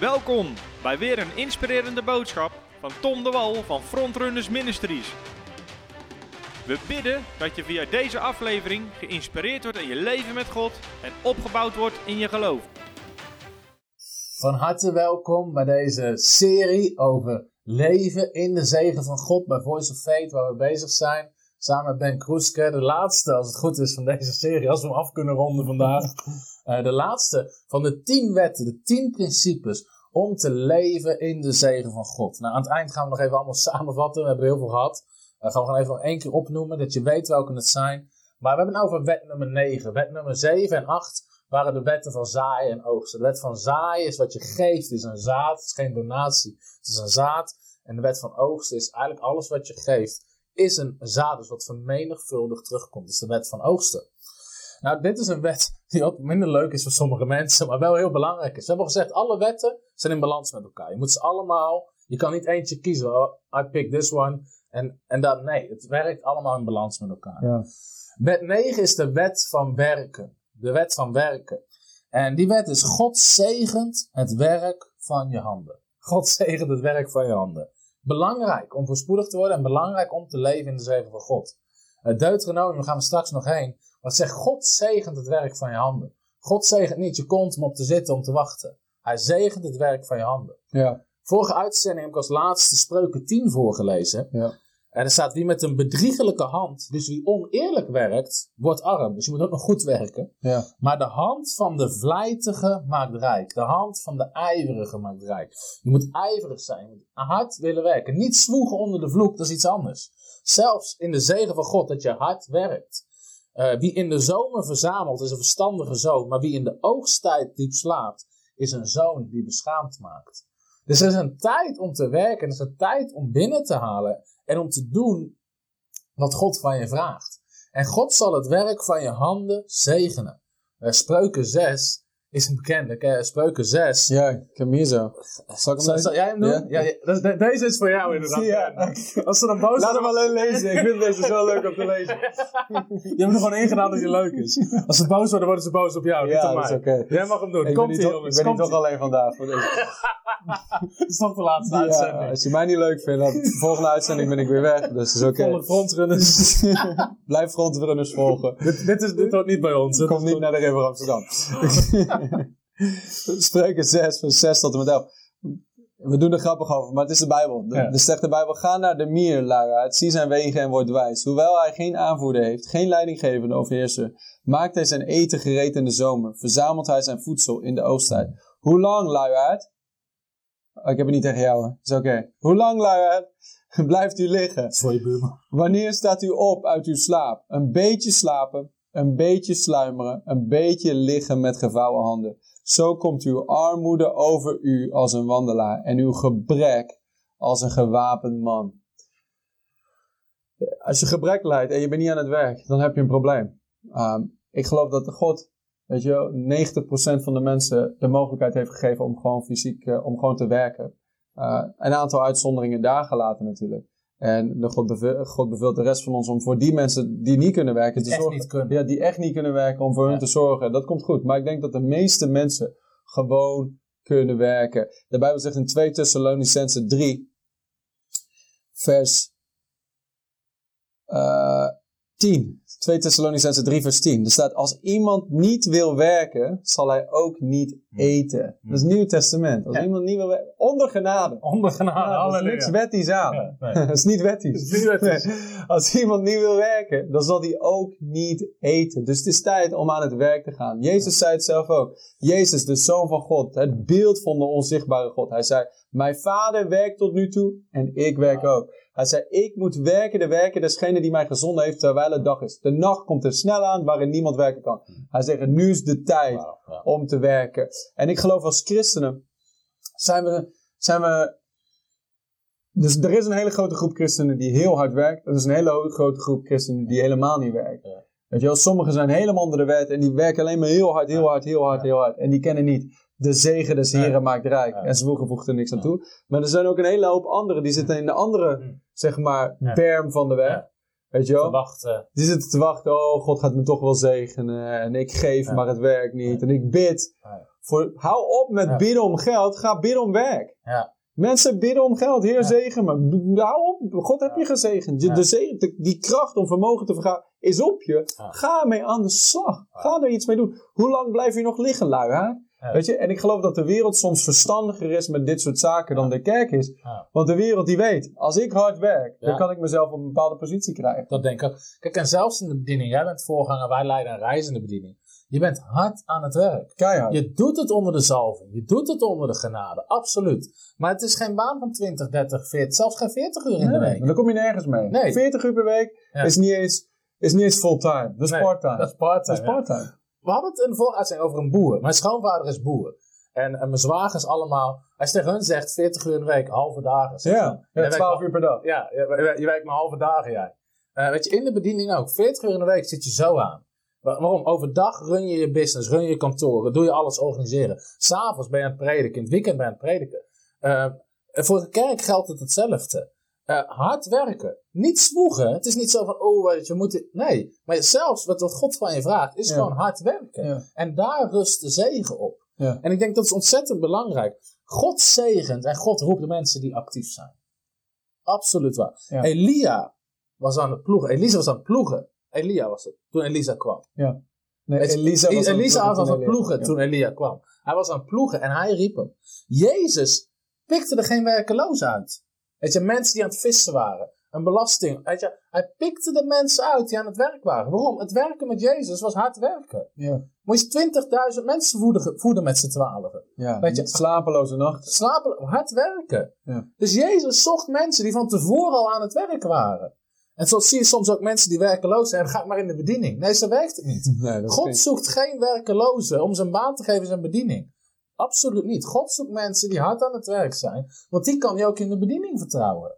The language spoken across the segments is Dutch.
Welkom bij weer een inspirerende boodschap van Tom de Wal van Frontrunners Ministries. We bidden dat je via deze aflevering geïnspireerd wordt in je leven met God en opgebouwd wordt in je geloof. Van harte welkom bij deze serie over leven in de zegen van God bij Voice of Faith, waar we bezig zijn. Samen met Ben Kroeske, de laatste, als het goed is, van deze serie, als we hem af kunnen ronden vandaag. Uh, de laatste van de tien wetten, de tien principes om te leven in de zegen van God. Nou, aan het eind gaan we nog even allemaal samenvatten. We hebben heel veel gehad. Uh, gaan we gewoon even nog één keer opnoemen, dat je weet welke het zijn. Maar we hebben het over wet nummer 9. Wet nummer 7 en 8 waren de wetten van zaaien en oogsten. De wet van zaaien is wat je geeft, is een zaad. Het is geen donatie, het is een zaad. En de wet van oogsten is eigenlijk alles wat je geeft, is een zaad. Dus wat vermenigvuldig terugkomt. Dat is de wet van oogsten. Nou, dit is een wet die ook minder leuk is voor sommige mensen, maar wel heel belangrijk is. We hebben gezegd, alle wetten zijn in balans met elkaar. Je moet ze allemaal, je kan niet eentje kiezen, oh, I pick this one, en, en dan, nee, het werkt allemaal in balans met elkaar. Ja. Wet 9 is de wet van werken. De wet van werken. En die wet is, God zegent het werk van je handen. God zegent het werk van je handen. Belangrijk om voorspoedig te worden en belangrijk om te leven in de zegen van God. Deuteronomium, daar gaan we straks nog heen. Maar zegt, God zegent het werk van je handen. God zegent niet je kont om op te zitten om te wachten. Hij zegent het werk van je handen. Ja. Vorige uitzending heb ik als laatste spreuken 10 voorgelezen. Ja. En er staat wie met een bedriegelijke hand, dus wie oneerlijk werkt, wordt arm. Dus je moet ook nog goed werken. Ja. Maar de hand van de vlijtige maakt rijk. De hand van de ijverige maakt rijk. Je moet ijverig zijn. Je moet hard willen werken. Niet zwoegen onder de vloek, dat is iets anders. Zelfs in de zegen van God, dat je hard werkt. Uh, wie in de zomer verzamelt is een verstandige zoon, maar wie in de oogsttijd diep slaapt is een zoon die beschaamd maakt. Dus er is een tijd om te werken, er is een tijd om binnen te halen en om te doen wat God van je vraagt. En God zal het werk van je handen zegenen. Uh, Spreuken 6 is een bekende. Spreuken 6. Ja, ik heb hier zo. Zal, ik hem zal, jij hem doen? Ja. ja, deze is voor jou inderdaad. Ja. Als ze dan boos Laat hem alleen lezen. Ik vind deze zo leuk om te lezen. je hebt er gewoon ingedaan dat hij leuk is. Als ze boos worden, worden ze boos op jou. Ja, dat is oké. Jij mag hem doen. Komt ie, jongens. Ik ben niet toch alleen vandaag voor deze. Het is toch de laatste uitzending. Als je mij niet leuk vindt, dan de volgende uitzending ben ik weer weg. Dus dat is oké. Okay. frontrunners. Blijf frontrunners volgen. dit, dit, is, dit hoort niet bij ons. Kom niet naar de River Amsterdam. Spreuken 6, van 6 tot en met 11. We doen er grappig over, maar het is de Bijbel. De, ja. de zegt de Bijbel, ga naar de mier, luiaard, zie zijn wegen en word wijs. Hoewel hij geen aanvoerder heeft, geen leidinggevende overheerser, maakt hij zijn eten gereed in de zomer, verzamelt hij zijn voedsel in de oosttijd. Hoe lang, luiaard? Oh, ik heb het niet tegen jou, hè. Is oké. Hoe lang, luiaard, blijft u liggen? Voor je buurman. Wanneer staat u op uit uw slaap? Een beetje slapen, een beetje sluimeren, een beetje liggen met gevouwen handen. Zo komt uw armoede over u als een wandelaar en uw gebrek als een gewapend man. Als je gebrek lijdt en je bent niet aan het werk, dan heb je een probleem. Um, ik geloof dat de God, weet je, 90% van de mensen de mogelijkheid heeft gegeven om gewoon fysiek, uh, om gewoon te werken. Uh, een aantal uitzonderingen daar gelaten natuurlijk. En de God, beveelt, God beveelt de rest van ons om voor die mensen die niet kunnen werken te zorgen. Ja, die echt niet kunnen werken, om voor ja. hun te zorgen. Dat komt goed. Maar ik denk dat de meeste mensen gewoon kunnen werken. De Bijbel zegt in 2 Thessalonicense 3, vers uh, 10. 2 Thessalonicense 3 vers 10. Er staat, als iemand niet wil werken, zal hij ook niet eten. Dat is het Nieuw Testament. Als ja. iemand niet wil werken, onder genade. Onder genade, ja, Dat is niks wettisch aan. Ja, nee. dat is niet wettisch. Is niet wettisch. Nee. Als iemand niet wil werken, dan zal hij ook niet eten. Dus het is tijd om aan het werk te gaan. Jezus zei het zelf ook. Jezus, de Zoon van God, het beeld van de onzichtbare God. Hij zei, mijn vader werkt tot nu toe en ik werk ook. Hij zei, ik moet werken de werken desgene die mij gezonden heeft terwijl het dag is. De nacht komt er snel aan waarin niemand werken kan. Hij zegt, nu is de tijd wow, ja. om te werken. En ik geloof als christenen zijn we, zijn we... Dus er is een hele grote groep christenen die heel hard werkt. Er is een hele grote groep christenen die helemaal niet werken. Ja. Weet je wel, sommigen zijn helemaal onder de wet en die werken alleen maar heel hard, heel hard, heel hard, heel hard. En die kennen niet de zegen des Heren maakt rijk. En ze voegen er niks aan toe. Maar er zijn ook een hele hoop anderen die zitten in de andere, zeg maar, berm van de weg. Weet je wel? Te wachten. Die zitten te wachten. Oh, God gaat me toch wel zegenen. En ik geef, maar het werkt niet. En ik bid Voor, hou op met bidden om geld, ga bidden om werk. Ja. Mensen bidden om geld, Heer Ja. zegen me. Hou op, God heb je gezegend. Je-. De zegen, de- die kracht om vermogen te vergaan is op je. Ja. Ga ermee aan de slag. Ga er iets mee doen. Hoe lang blijf je nog liggen, lui? Hè? Ja. Weet je? En ik geloof dat de wereld soms verstandiger is met dit soort zaken dan de kerk is. Ja. Want de wereld die weet, als ik hard werk, dan kan ik mezelf op een bepaalde positie krijgen. Dat denk ik. Kijk, en zelfs in de bediening, jij bent voorganger, wij leiden een reizende bediening. Je bent hard aan het werk. Keihard. Je doet het onder de zalving. Je doet het onder de genade. Absoluut. Maar het is geen baan van 20, 30, 40, zelfs geen 40 uur in de week. dan kom je nergens mee. Nee. 40 uur per week is niet eens, is niet eens fulltime. Dat is Nee, parttime. Dat is part-time. Dat is parttime. We hadden het in de vorige uitzending over een boer. Mijn schoonvader is boer. En, en mijn zwagers allemaal. Als je tegen hun zegt 40 uur in de week, halve dagen. zeg. Ja, Jij ja werkt 12 al- uur per dag. Ja, je, je werkt maar halve dagen jij. Eh, weet je, in de bediening ook. 40 uur in de week zit je zo aan. Wa- Waarom? Overdag run je je business, run je kantoren, doe je alles organiseren. S'avonds ben je aan het prediken, in het weekend ben je aan het prediken. Eh, voor de kerk geldt het hetzelfde. Eh, hard werken. Niet zwoegen. Het is niet zo van, oh, weet je, we moeten... Nee, maar zelfs wat, wat God van je vraagt, is Ja. gewoon hard werken. Ja. En daar rust de zegen op. Ja. En ik denk dat is ontzettend belangrijk. God zegent en God roept de mensen die actief zijn. Absoluut waar. Ja. Elia was aan het ploegen. Elisa was aan het ploegen. Elia was het. Toen Elisa kwam. Nee, Weet je, Elisa was aan het Elisa ploegen was aan toen het Elia- ploegen Ja. toen Elia kwam. Hij was aan het ploegen en hij riep hem. Jezus pikte er geen werkelozen uit. Weet je, mensen die aan het vissen waren. Een belasting. Weet je, hij pikte de mensen uit die aan het werk waren. Waarom? Het werken met Jezus was hard werken. Ja. Moest je 20.000 mensen voeden, voeden met z'n twaalfen. Ja, Weet je- slapeloze nachten. Slapen, hard werken. Ja. Dus Jezus zocht mensen die van tevoren al aan het werk waren. En zo zie je soms ook mensen die werkeloos zijn. Ga maar in de bediening. Nee, zo werkt het niet. Nee, God geen- zoekt geen werkelozen om zijn baan te geven in zijn bediening. Absoluut niet. God zoekt mensen die hard aan het werk zijn. Want die kan je ook in de bediening vertrouwen.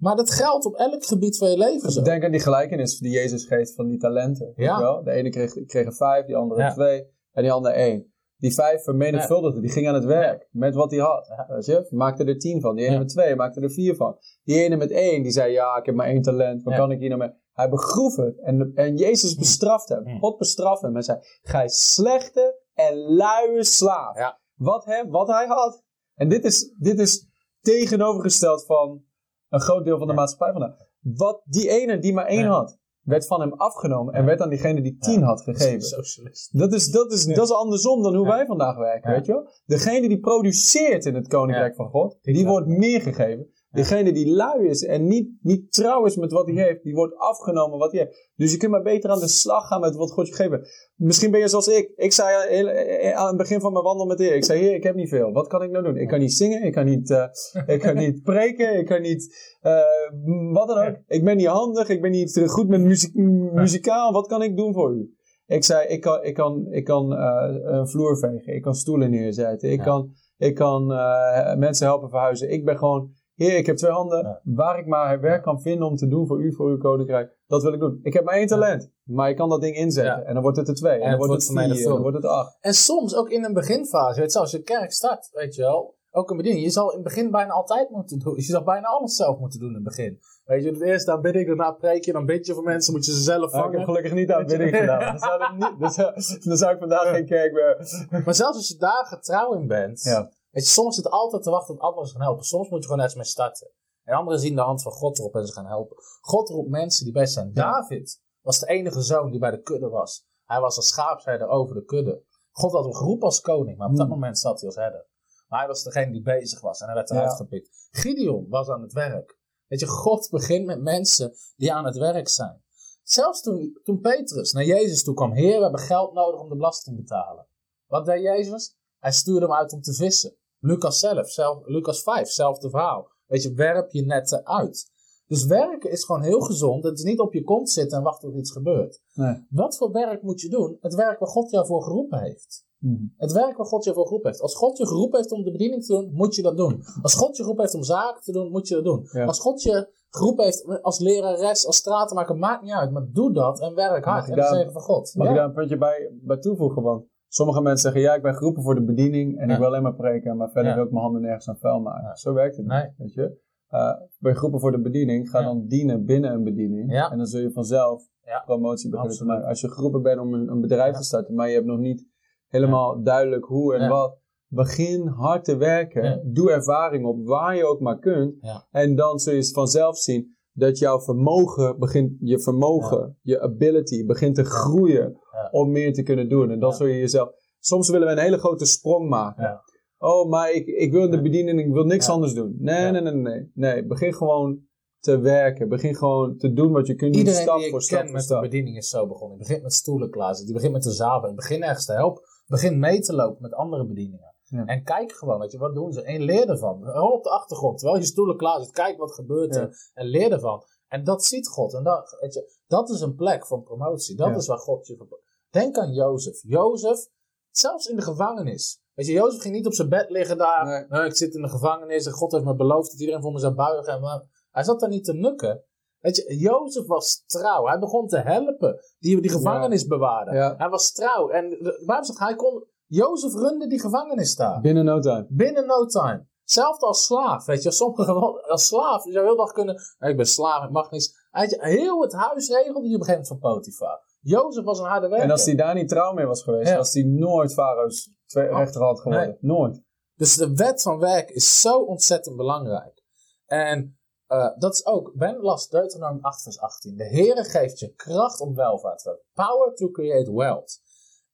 Maar dat geldt op elk gebied van je leven zo. Denk aan die gelijkenis die Jezus geeft van die talenten. weet Ja. je wel? De ene kreeg, kreeg er vijf, die andere Ja. twee en die andere één. Die vijf vermenigvuldigde, die ging aan het werk met wat hij had. Ja. Weet je? Maakte er tien van. Die ene Ja. met twee, maakte er vier van. Die ene met één, die zei, ja, ik heb maar één talent, wat Ja. kan ik hier nou mee? Hij begroef het en, en Jezus bestraft hem. God bestraft hem en zei, gij slechte en luie slaaf. Ja. Wat, hij, wat hij had. En dit is, dit is tegenovergesteld van een groot deel van de maatschappij vandaag. Wat die ene die maar één had, werd van hem afgenomen en werd aan diegene die tien had gegeven. Socialist. Dat is, dat, is, dat is andersom dan hoe wij vandaag werken, weet je wel? Degene die produceert in het koninkrijk van God, Die wordt meer gegeven. Degene die lui is en niet, niet trouw is met wat hij heeft, die wordt afgenomen wat hij heeft. Dus je kunt maar beter aan de slag gaan met wat God je gegeven heeft. Misschien ben je zoals ik. Ik zei heel- eh, aan het begin van mijn wandel met de Heer, ik zei, Heer, ik heb niet veel. Wat kan ik nou doen? Ik kan niet zingen, ik kan niet, eh, ik kan niet preken, ik kan niet, eh, wat dan ook. Ik ben niet handig, ik ben niet eh, goed met muziek, muzikaal. Wat kan ik doen voor u? Ik zei, ik kan, ik kan, ik kan eh, een vloer vegen, ik kan stoelen neerzetten, ik Ja. kan, ik kan eh, mensen helpen verhuizen. Ik ben gewoon, Heer, ik heb twee handen, Ja. waar ik maar werk kan vinden om te doen voor u, voor uw koninkrijk. Dat wil ik doen. Ik heb maar één talent, maar ik kan dat ding inzetten. Ja. En dan wordt het er twee, en, dan wordt het vier, en dan wordt het acht. En soms ook in een beginfase. Weet je, als je kerk start, weet je wel. Ook een bediening. Je zal in het begin bijna altijd moeten doen. Je zal bijna alles zelf moeten doen in het begin. Weet je, het eerste dan bid ik, daarna preek je, dan bid je voor mensen, moet je ze zelf Maar ik heb vangen. gelukkig niet aan bidding gedaan. Dan zou, dat niet, dan, zou, dan zou ik vandaag geen kerk meer... Maar zelfs als je daar getrouw in bent, Ja. Weet je, soms zit altijd te wachten tot anderen ze gaan helpen. Soms moet je gewoon ergens mee starten. En anderen zien de hand van God erop en ze gaan helpen. God roept mensen die best zijn. Ja. David was de enige zoon die bij de kudde was. Hij was een schaapsherder over de kudde. God had hem geroepen als koning, maar op dat Hmm. moment zat hij als herder. Maar hij was degene die bezig was en hij werd Ja. eruit gepikt. Gideon was aan het werk. Weet je, God begint met mensen die aan het werk zijn. Zelfs toen, toen Petrus naar Jezus toe kwam, Heer, we hebben geld nodig om de belasting te betalen. Wat deed Jezus? Hij stuurde hem uit om te vissen. Lucas zelf, zelf Lucas 5, zelfde verhaal. Weet je, werp je netten uit. Dus werken is gewoon heel gezond. Het is niet op je kont zitten en wachten tot iets gebeurt. Nee. Wat voor werk moet je doen? Het werk waar God jou voor geroepen heeft. Mhm. Het werk waar God je voor geroepen heeft. Als God je geroepen heeft om de bediening te doen, moet je dat doen. Als God je geroepen heeft om zaken te doen, moet je dat doen. Ja. Als God je geroepen heeft als lerares, als stratenmaker, maakt niet uit. Maar doe dat en werk hard. En de zegen van God. Mag Ja. ik daar een puntje bij, bij toevoegen? Want sommige mensen zeggen, ja, ik ben geroepen voor de bediening en Ja. ik wil alleen maar preken, maar verder Ja. wil ik mijn handen nergens aan vuil maken. Ja. Zo werkt het niet, weet je. Eh ben geroepen voor de bediening, ga dan dienen binnen een bediening. En dan zul je vanzelf Ja. promotie beginnen te maken. Als je geroepen bent om een, een bedrijf te starten, maar je hebt nog niet helemaal duidelijk hoe en wat. Begin hard te werken. Doe ervaring op waar je ook maar kunt. En dan zul je vanzelf zien dat jouw vermogen begint, je vermogen, je ability begint te groeien Ja. om meer te kunnen doen. En dan Ja. zul je jezelf. Soms willen we een hele grote sprong maken. Oh, maar ik, ik wil de bediening, ik wil niks anders doen. Nee, nee, nee, nee. Nee, begin gewoon te werken. Begin gewoon te doen wat je kunt doen, Iedereen stap die voor stap met de bediening is zo begonnen. Die begint met stoelen klaarzetten. Die begint met de zaal. Die begint ergens te helpen. Begint mee te lopen met andere bedieningen. Ja. En kijk gewoon, weet je, wat doen ze? En leer ervan. Rol op de achtergrond. Terwijl je stoelen klaar zit. Kijk wat gebeurt er. Ja. En leer ervan. En dat ziet God. En dat, weet je, dat is een plek van promotie. Dat Ja. is waar God je... Denk aan Jozef. Jozef, zelfs in de gevangenis. Weet je, Jozef ging niet op zijn bed liggen daar. Nee. "Nou, ik zit in de gevangenis en God heeft me beloofd dat iedereen voor me zou buigen. En, maar hij zat daar niet te nukken. Weet je, Jozef was trouw. Hij begon te helpen. Die, die gevangenis bewaarden. Ja. Hij was trouw. En Bijbel zegt, hij kon... Jozef runde die gevangenis daar. Binnen no time. Binnen no time. Zelfs als slaaf, weet je. Sommigen als slaaf. Je zou heel dag kunnen... "Hey, Ik ben slaaf, ik mag niets. Weet je, heel het huis regelde hij op een gegeven moment van Potifar. Jozef was een harde werker. En als hij daar niet trouw mee was geweest, Ja. was hij nooit Farao's Oh. rechterhand geworden. Nooit. Dus de wet van werk is zo ontzettend belangrijk. En eh, dat is ook, Ben las Deuteronomium 8 vers 18. De Heere geeft je kracht om welvaart te hebben. Power to create wealth.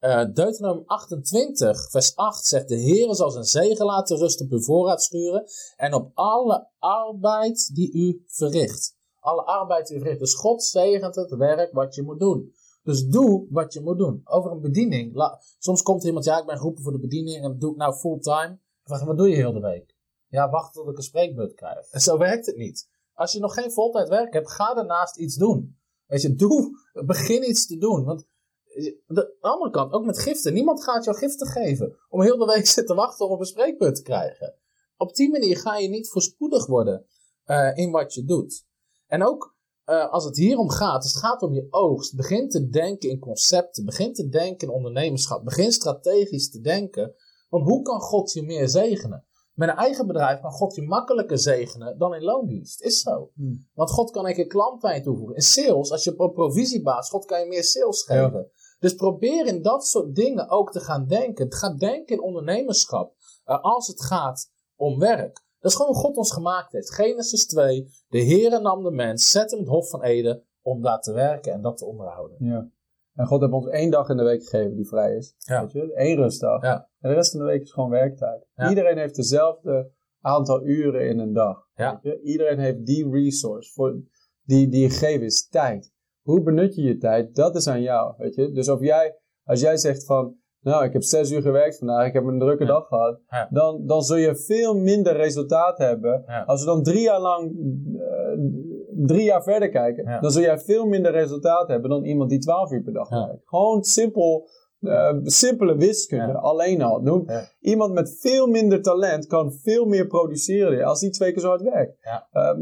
Eh Deuteronomium 28 vers 8 zegt, de Heere zal zijn zegen laten rusten op uw voorraadschuren en op alle arbeid die u verricht. Alle arbeid die u verricht. Dus God zegent het werk wat je moet doen. Dus doe wat je moet doen. Over een bediening. Soms komt iemand, ja, ik ben geroepen voor de bediening en dat doe ik nou fulltime. Vraag wat doe je heel de week? Ja, wacht tot ik een spreekbeurt krijg. En zo werkt het niet. Als je nog geen voltijd werk hebt, ga daarnaast iets doen. Weet je, doe, begin iets te doen. Want de, andere kant, ook met giften. Niemand gaat jou giften geven. Om heel de week zitten wachten om op een spreekbeurt te krijgen. Op die manier ga je niet voorspoedig worden eh, in wat je doet. En ook eh, als het hier om gaat, als het gaat om je oogst, begin te denken in concepten, begin te denken in ondernemerschap, begin strategisch te denken. Want hoe kan God je meer zegenen? Met een eigen bedrijf kan God je makkelijker zegenen dan in loondienst. Is zo. Hmm. Want God kan een keer klantlijn toevoegen. In sales, als je op provisiebaas, God kan je meer sales Ja. Dus probeer in dat soort dingen ook te gaan denken. Ga denken in ondernemerschap. eh, als het gaat om werk. Dat is gewoon hoe God ons gemaakt heeft. Genesis 2. De Heere nam de mens, zet hem het hof van Eden om daar te werken en dat te onderhouden. Ja. En God heeft ons één dag in de week gegeven die vrij is. Ja. Weet je? Eén rustdag. Ja. En de rest van de week is gewoon werktijd. Ja. Iedereen heeft dezelfde aantal uren in een dag. Ja. Weet je? Iedereen heeft die resource voor, die, die gegeven is tijd. Hoe benut je je tijd? Dat is aan jou. Weet je? Dus of jij, als jij zegt van, nou ik heb zes uur gewerkt vandaag, ik heb een drukke Ja. dag gehad. Ja. Dan, dan zul je veel minder resultaat hebben. Ja. Als we dan drie jaar lang, eh, drie jaar verder kijken, dan zul jij veel minder resultaat hebben dan iemand die 12 uur per dag werkt. Gewoon simpel, eh, simpele wiskunde, Ja. alleen al. Noem, Ja. Iemand met veel minder talent kan veel meer produceren als die twee keer zo hard werkt. Ja. Ehm,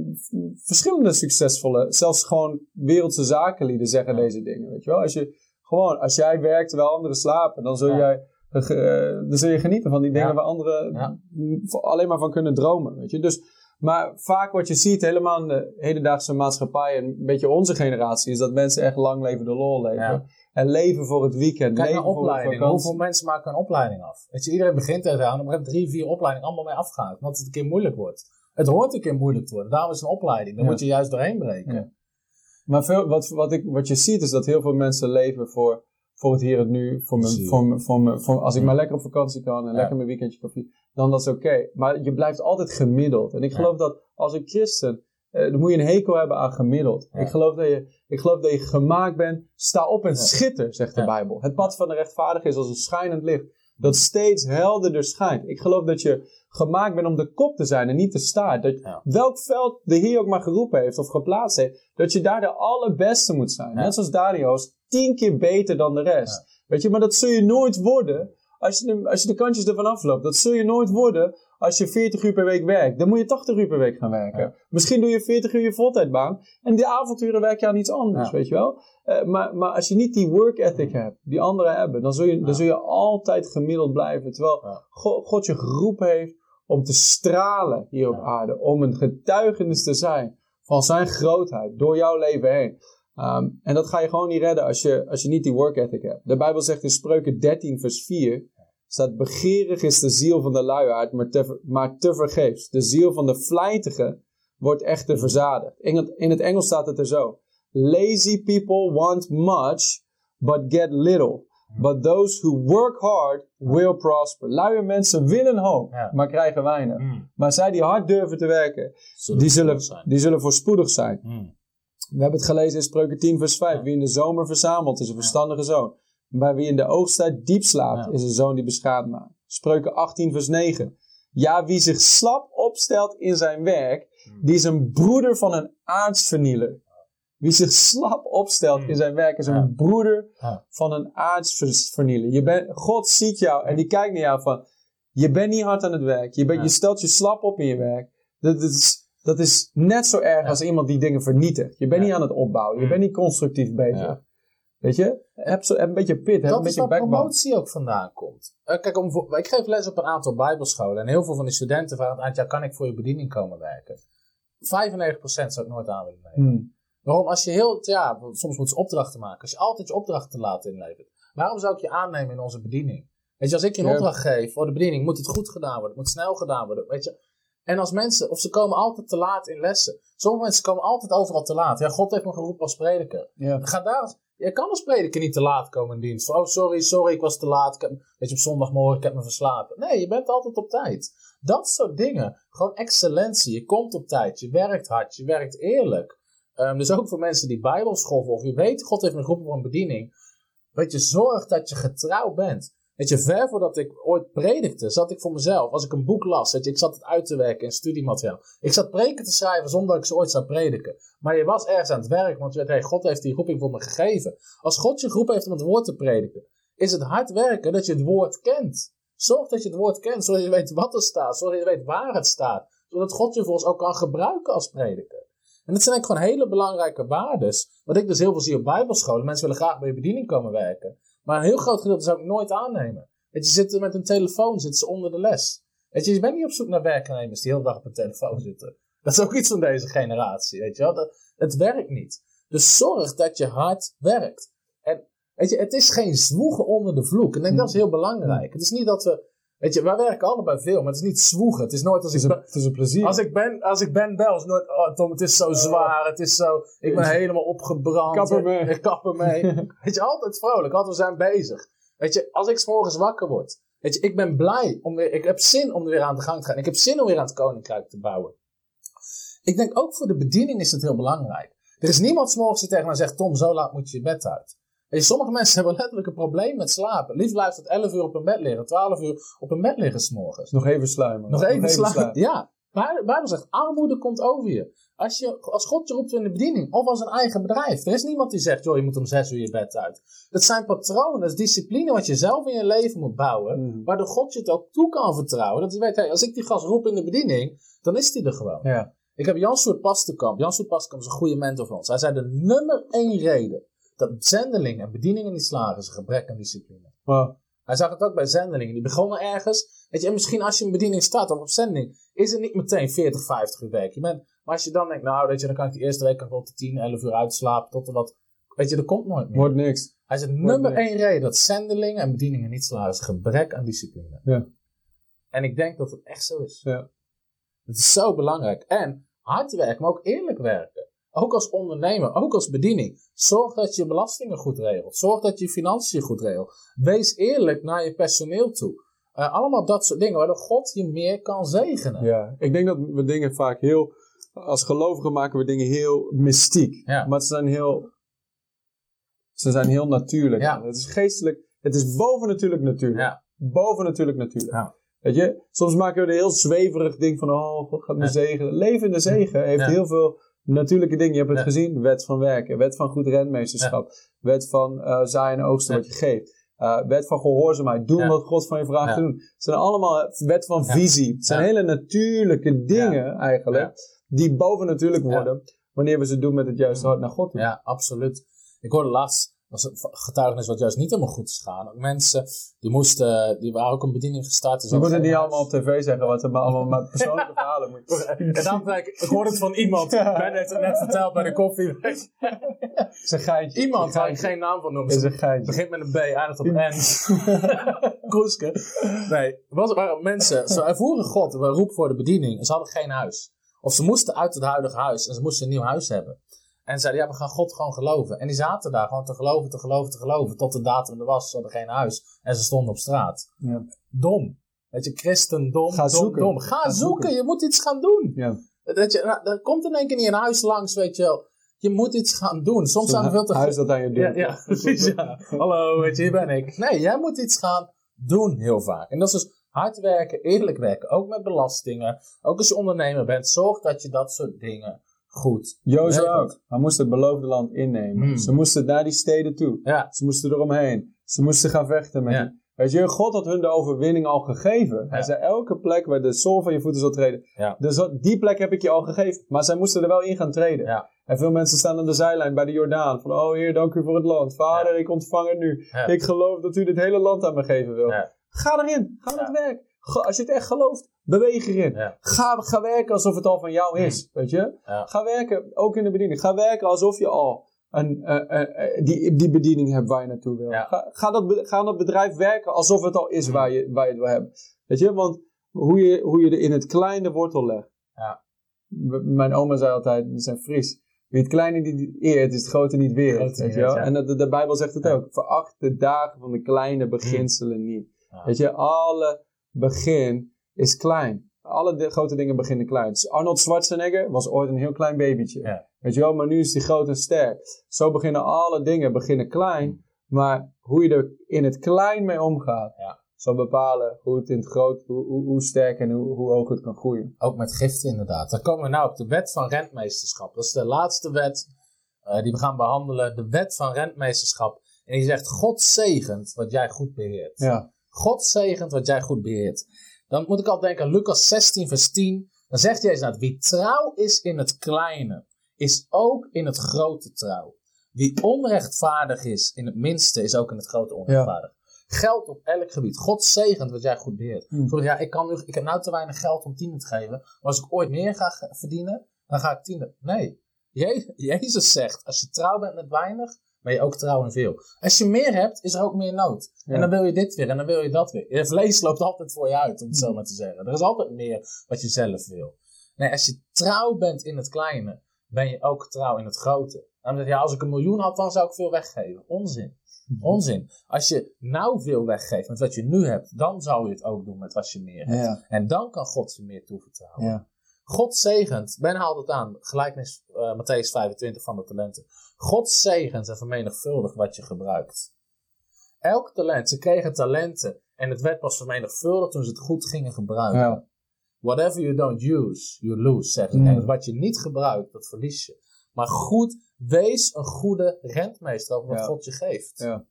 verschillende succesvolle, zelfs gewoon wereldse zakenlieden zeggen deze dingen. Weet je wel? Als, je, gewoon, als jij werkt terwijl anderen slapen, dan zul, jij, eh, dan zul je genieten van die dingen waar anderen alleen maar van kunnen dromen. Weet je? Dus, maar vaak wat je ziet, helemaal in de hedendaagse maatschappij en een beetje onze generatie, is dat mensen echt lang leven de lol leven. En leven voor het weekend. Kijk leven voor vakantie. Hoeveel mensen maken een opleiding af? Weet je, iedereen begint er aan. Dan hebben drie, vier opleidingen allemaal mee afgehaakt. Omdat het een keer moeilijk wordt. Het hoort een keer moeilijk te worden. Daarom is een opleiding. Dan Ja. moet je juist doorheen breken. Ja. Maar veel, wat, wat, ik, wat je ziet is dat heel veel mensen leven voor, voor het hier en nu. Voor mijn, voor, voor, voor, als ik maar lekker op vakantie kan en Ja. lekker mijn weekendje kan dan dat is oké. Maar je blijft altijd gemiddeld. En ik geloof dat als een christen, eh, dan moet je een hekel hebben aan gemiddeld. Ja. Ik, geloof dat je, ik geloof dat je gemaakt bent. Sta op en Ja. schitter, zegt de Ja. Bijbel. Het pad van de rechtvaardige is als een schijnend licht. Dat steeds helderder schijnt. Ik geloof dat je gemaakt bent om de kop te zijn en niet de staart. Dat welk veld de Heer ook maar geroepen heeft of geplaatst heeft, dat je daar de allerbeste moet zijn. Net zoals Daniels, tien keer beter dan de rest. Weet je, maar dat zul je nooit worden als je, de, als je de kantjes ervan afloopt. Dat zul je nooit worden als je 40 uur per week werkt. Dan moet je 80 uur per week gaan werken. Ja. Misschien doe je 40 uur je voltijdbaan en die avonturen werk je aan iets anders, Ja. weet je wel. Eh, maar, maar als je niet die work ethic hebt, die anderen hebben, dan zul je, Ja. dan zul je altijd gemiddeld blijven. Terwijl. God, God je geroepen heeft om te stralen hier op aarde. Om een getuigenis te zijn van zijn grootheid door jouw leven heen. Ehm, en dat ga je gewoon niet redden als je, als je niet die work ethic hebt. De Bijbel zegt in Spreuken 13 vers 4, staat begeerig is de ziel van de luiaard, maar te, maar te vergeefs. De ziel van de vlijtige wordt echter verzadigd. In het, in het Engels staat het er zo. Lazy people want much, but get little. But those who work hard will prosper. Luie mensen willen hoop, Ja. maar krijgen weinig. Mm. Maar zij die hard durven te werken, Zullen die zullen, die zullen voorspoedig zijn. Mm. We hebben het gelezen in Spreuken 10 vers 5. Ja. Wie in de zomer verzamelt is een verstandige zoon. Maar wie in de oogsttijd diep slaapt Ja. is een zoon die beschaamd maakt. Spreuken 18 vers 9. Ja, wie zich slap opstelt in zijn werk, Hmm. die is een broeder van een aardsvernieler. Wie zich slap opstelt in zijn werk is een Hmm. Broeder van een aardsvernieler. Je bent, God ziet jou en die kijkt naar jou van, je bent niet hard aan het werk. Je, bent, je stelt je slap op in je werk. Dat, is, dat is net zo erg als iemand die dingen vernietigt. Je bent niet aan het opbouwen. Je bent niet constructief bezig. Weet je? Heb, een beetje pit. Heb een Dat is beetje waar backbone. promotie ook vandaan komt. Eh, kijk, om, ik geef les op een aantal bijbelscholen. En heel veel van die studenten vragen aan, ja, kan ik voor je bediening komen werken? 95% zou ik nooit aan willen nemen. Hmm. Waarom? Als je heel, ja, soms moet je opdrachten maken. Als je altijd je opdrachten laat inleveren. Waarom zou ik je aannemen in onze bediening? Weet je, als ik je een Ja. opdracht geef voor de bediening, moet het goed gedaan worden. Het moet snel gedaan worden. Weet je. En als mensen, of ze komen altijd te laat in lessen. Sommige mensen komen altijd overal te laat. Ja, God heeft me geroepen als prediker. Ja. Ga daar, je kan als prediker niet te laat komen in dienst. Oh, sorry, sorry, ik was te laat. Heb, weet je, op zondagmorgen, ik heb me verslapen. Nee, je bent altijd op tijd. Dat soort dingen. Gewoon excellentie. Je komt op tijd. Je werkt hard. Je werkt eerlijk. Ehm, dus ook voor mensen die bijbelschool volgen. Je weet, God heeft me geroepen voor een bediening. Weet je, zorg dat je getrouw bent. Weet je, ver voordat ik ooit predikte, zat ik voor mezelf. Als ik een boek las, weet je, ik zat het uit te werken in studiemateriaal. Ik zat preken te schrijven zonder dat ik ze ooit zou prediken. Maar je was ergens aan het werk, want je weet, hey, God heeft die roeping voor me gegeven. Als God je geroepen heeft om het woord te prediken, is het hard werken dat je het woord kent. Zorg dat je het woord kent, zodat je weet wat er staat, zodat je weet waar het staat. Zodat God je volgens ook kan gebruiken als prediker. En dat zijn eigenlijk gewoon hele belangrijke waardes. Wat ik dus heel veel zie op bijbelscholen. Mensen willen graag bij je bediening komen werken. Maar een heel groot gedeelte zou ik nooit aannemen. Weet je, zitten met een telefoon, zitten ze onder de les. Weet je, je bent niet op zoek naar werknemers die de hele dag op een telefoon zitten. Dat is ook iets van deze generatie, weet je wel. Dat, het werkt niet. Dus zorg dat je hard werkt. En weet je, het is geen zwoegen onder de vloek. En ik denk dat is heel belangrijk. Het is niet dat we, weet je, wij werken allebei veel, maar het is niet zwoegen. Het is nooit als Het ik is, een, het is een plezier. als ik ben, als ik ben bel, is nooit, oh Tom, het is zo zwaar, het is zo, ik ben helemaal opgebrand. Kap ermee. Ik kap ermee. weet je, altijd vrolijk, altijd we zijn bezig. Weet je, als ik 's morgens wakker word, weet je, ik ben blij om weer, ik heb zin om er weer aan de gang te gaan. Ik heb zin om weer aan het koninkrijk te bouwen. Ik denk ook voor de bediening is het heel belangrijk. Er is niemand 's morgens die tegen mij zegt, Tom, zo laat moet je je bed uit. Je, sommige mensen hebben letterlijk een probleem met slapen. Liefst blijft het 11 uur op een bed liggen, 12 uur op een bed liggen 's morgens. Nog even sluimen. Nog even slaan. Ja. Maar de Bijbel zegt, armoede komt over je. Als, je. als God je roept in de bediening, of als een eigen bedrijf. Er is niemand die zegt, joh, je moet om zes uur je bed uit. Dat zijn patronen, dat is discipline wat je zelf in je leven moet bouwen. Mhm. Waardoor God je het ook toe kan vertrouwen. Dat hij weet, hey, als ik die gast roep in de bediening, dan is die er gewoon. Ja. Ik heb Jan Soert Pastenkamp. Jan Soert Pastenkamp is een goede mentor van ons. Hij zei, de nummer één reden dat zendelingen en bedieningen niet slagen, is een gebrek aan discipline. Maar, Hij zag het ook bij zendelingen. Die begonnen ergens. Weet je, en misschien als je een bediening staat of op zending, is het niet meteen 40, 50 uur week. Je bent, maar als je dan denkt, nou, weet je, dan kan ik die eerste week tot de 10, 11 uur uitslapen, tot er wat. Weet je, er komt nooit meer. wordt niks. Hij zegt, nummer niks. één reden dat zendelingen en bedieningen niet slagen, is gebrek aan discipline. Ja. En ik denk dat het echt zo is. Ja. Het is zo belangrijk. En hard werken, maar ook eerlijk werken. Ook als ondernemer, ook als bediening. Zorg dat je belastingen goed regelt. Zorg dat je financiën goed regelt. Wees eerlijk naar je personeel toe. Eh, allemaal dat soort dingen waardoor God je meer kan zegenen. Ja, ik denk dat we dingen vaak heel... Als gelovigen maken we dingen heel mystiek. Ja. Maar ze zijn heel... Ze zijn heel natuurlijk. Ja. Het is geestelijk... Het is bovennatuurlijk natuurlijk. Ja. Bovennatuurlijk natuurlijk. Ja. Weet je? Soms maken we een heel zweverig ding van... Oh, God gaat me Ja. zegenen. Leven in de zegen heeft Ja. heel veel natuurlijke dingen. Je hebt het Ja. gezien. Wet van werken. Wet van goed rentmeesterschap. Wet van eh zaaien en oogsten Ja. wat je geeft. Uh, wet van gehoorzaamheid. Doen wat God van je vraagt te doen. Het zijn allemaal wet van visie. Het zijn hele natuurlijke dingen eigenlijk. Die bovennatuurlijk worden. Wanneer we ze doen met het juiste hart naar God toe. Ja, absoluut. Ik hoorde laatst was een getuigenis wat juist niet helemaal goed is gegaan. Ook mensen die moesten, die waren ook een bediening gestart. Dus Ze ook moeten niet allemaal op tv zeggen wat ze maar allemaal met persoonlijke verhalen moeten. En dan denk ik, ik hoorde het van iemand. Ben heeft het net verteld bij de koffie. is een geintje. Iemand een ik geen naam van noem. Is een Het geintje. begint met een B, eindigt op N. Kroeske. Nee, was, waren mensen, ze ervoeren God, we roepen voor de bediening. En ze hadden geen huis. Of ze moesten uit het huidige huis en ze moesten een nieuw huis hebben. En zeiden, ja, we gaan God gewoon geloven. En die zaten daar gewoon te geloven, te geloven, te geloven. Tot de datum er was, ze hadden geen huis. En ze stonden op straat. Ja. Dom. Weet je, christendom, Ga dom, zoeken. dom. Ga, Ga zoeken. zoeken. je moet iets gaan doen. Ja. Dat je, nou, er komt in één keer niet een huis langs, weet je wel. Je moet iets gaan doen. Soms zijn er veel te huis dat aan je deur. ja, ja, precies. Ja. Hallo, weet je, hier ben ik. Nee, jij moet iets gaan doen heel vaak. En dat is dus hard werken, eerlijk werken. Ook met belastingen. Ook als je ondernemer bent, zorg dat je dat soort dingen goed Jozef ook. Hij moest het beloofde land innemen. Hmm. Ze moesten naar die steden toe. Ja, Ze moesten eromheen. Ze moesten gaan vechten met Ja. Weet je, God had hun de overwinning al gegeven. Hij Ja. zei, elke plek waar de zool van je voeten zal treden. Ja. Dus die plek heb ik je al gegeven. Maar zij moesten er wel in gaan treden. Ja. En veel mensen staan aan de zijlijn bij de Jordaan. Van, oh Heer, dank u voor het land. Vader, ik ontvang het nu. Ik geloof dat u dit hele land aan me geven wil. Ga erin. Ga aan het werk. Als je het echt gelooft, beweeg erin. Ja. Ga, ga werken alsof het al van jou is. Weet je? Ja. Ga werken, ook in de bediening. Ga werken alsof je al een, eh, eh, eh, die, die bediening hebt waar je naartoe wil. Ja. Ga, ga, dat, ga aan dat bedrijf werken alsof het al is waar je, waar je het wil hebben. Weet je, want hoe je, hoe je er in het kleine wortel legt. Mijn oma zei altijd, die zijn Fries. Wie het kleine niet eert, is het grote niet weer. Weet je wel? En de, de Bijbel zegt het ook. Veracht de dagen van de kleine beginselen niet. Weet je, alle begin is klein. Alle de- grote dingen beginnen klein. Dus Arnold Schwarzenegger was ooit een heel klein babytje. Ja. Weet je wel, maar nu is hij groot en sterk. Zo beginnen alle dingen beginnen klein. Maar hoe je er in het klein mee omgaat, Ja. zal bepalen hoe het in het groot, hoe, hoe, hoe sterk en hoe, hoe hoog het kan groeien. ook met giften inderdaad. Dan komen we nou op de wet van rentmeesterschap. Dat is de laatste wet eh, die we gaan behandelen. De wet van rentmeesterschap. En die zegt, God zegent wat jij goed beheert. Ja. God zegent wat jij goed beheert. Dan moet ik al denken aan Lucas 16, vers 10. Dan zegt Jezus wie trouw is in het kleine, is ook in het grote trouw. Wie onrechtvaardig is in het minste, is ook in het grote onrechtvaardig. Geldt op elk gebied. God zegent wat jij goed beheert. Hmm. Sorry, ja, ik, kan nu, ik heb nou te weinig geld om tienen te geven. Maar als ik ooit meer ga verdienen, dan ga ik tienen. Nee. Je- Jezus zegt, als je trouw bent met weinig, ben je ook trouw in veel. Als je meer hebt, is er ook meer nood. Ja. En dan wil je dit weer en dan wil je dat weer. Je vlees loopt altijd voor je uit, om het zo maar te zeggen. Er is altijd meer wat je zelf wil. Nee, als je trouw bent in het kleine, ben je ook trouw in het grote. Dan zeg je, ja, als ik een miljoen had, dan zou ik veel weggeven. Onzin. Onzin. Als je nou veel weggeeft met wat je nu hebt, dan zou je het ook doen met wat je meer hebt. Ja. En dan kan God je meer toevertrouwen. Ja. God zegent, Ben haalt het aan, gelijkenis eh Matthäus 25 van de talenten. God zegent en vermenigvuldigt wat je gebruikt. Elk talent, ze kregen talenten en het werd pas vermenigvuldigd toen ze het goed gingen gebruiken. Ja. Whatever you don't use, you lose, zeggen ze. Mm. En wat je niet gebruikt, dat verlies je. Maar goed, wees een goede rentmeester over wat Ja. God je geeft. Ja.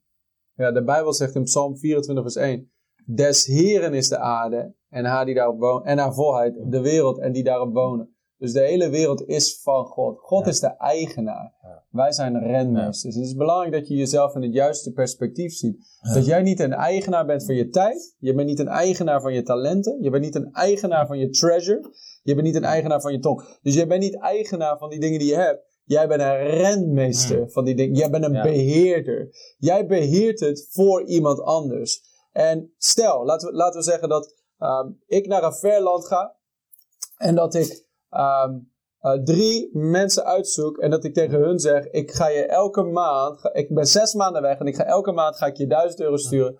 ja, de Bijbel zegt in Psalm 24 vers 1. Des Heren is de aarde en haar, die daarop woont, en haar volheid, de wereld en die daarop wonen. Dus de hele wereld is van God. God Ja. is de eigenaar. Ja. Wij zijn renmeesters. Het is belangrijk dat je jezelf in het juiste perspectief ziet. Dat jij niet een eigenaar bent van je tijd. Je bent niet een eigenaar van je talenten. Je bent niet een eigenaar van je treasure. Je bent niet een eigenaar van je tong. Dus jij bent niet eigenaar van die dingen die je hebt. Jij bent een renmeester van die dingen. Jij bent een beheerder. Jij beheert het voor iemand anders. En stel, laten we, laten we zeggen dat ehm, ik naar een ver land ga. En dat ik ehm, eh, drie mensen uitzoek. En dat ik tegen hun zeg: Ik ga je elke maand. ga- ik ben zes maanden weg. En ik ga elke maand ga ik je duizend euro sturen.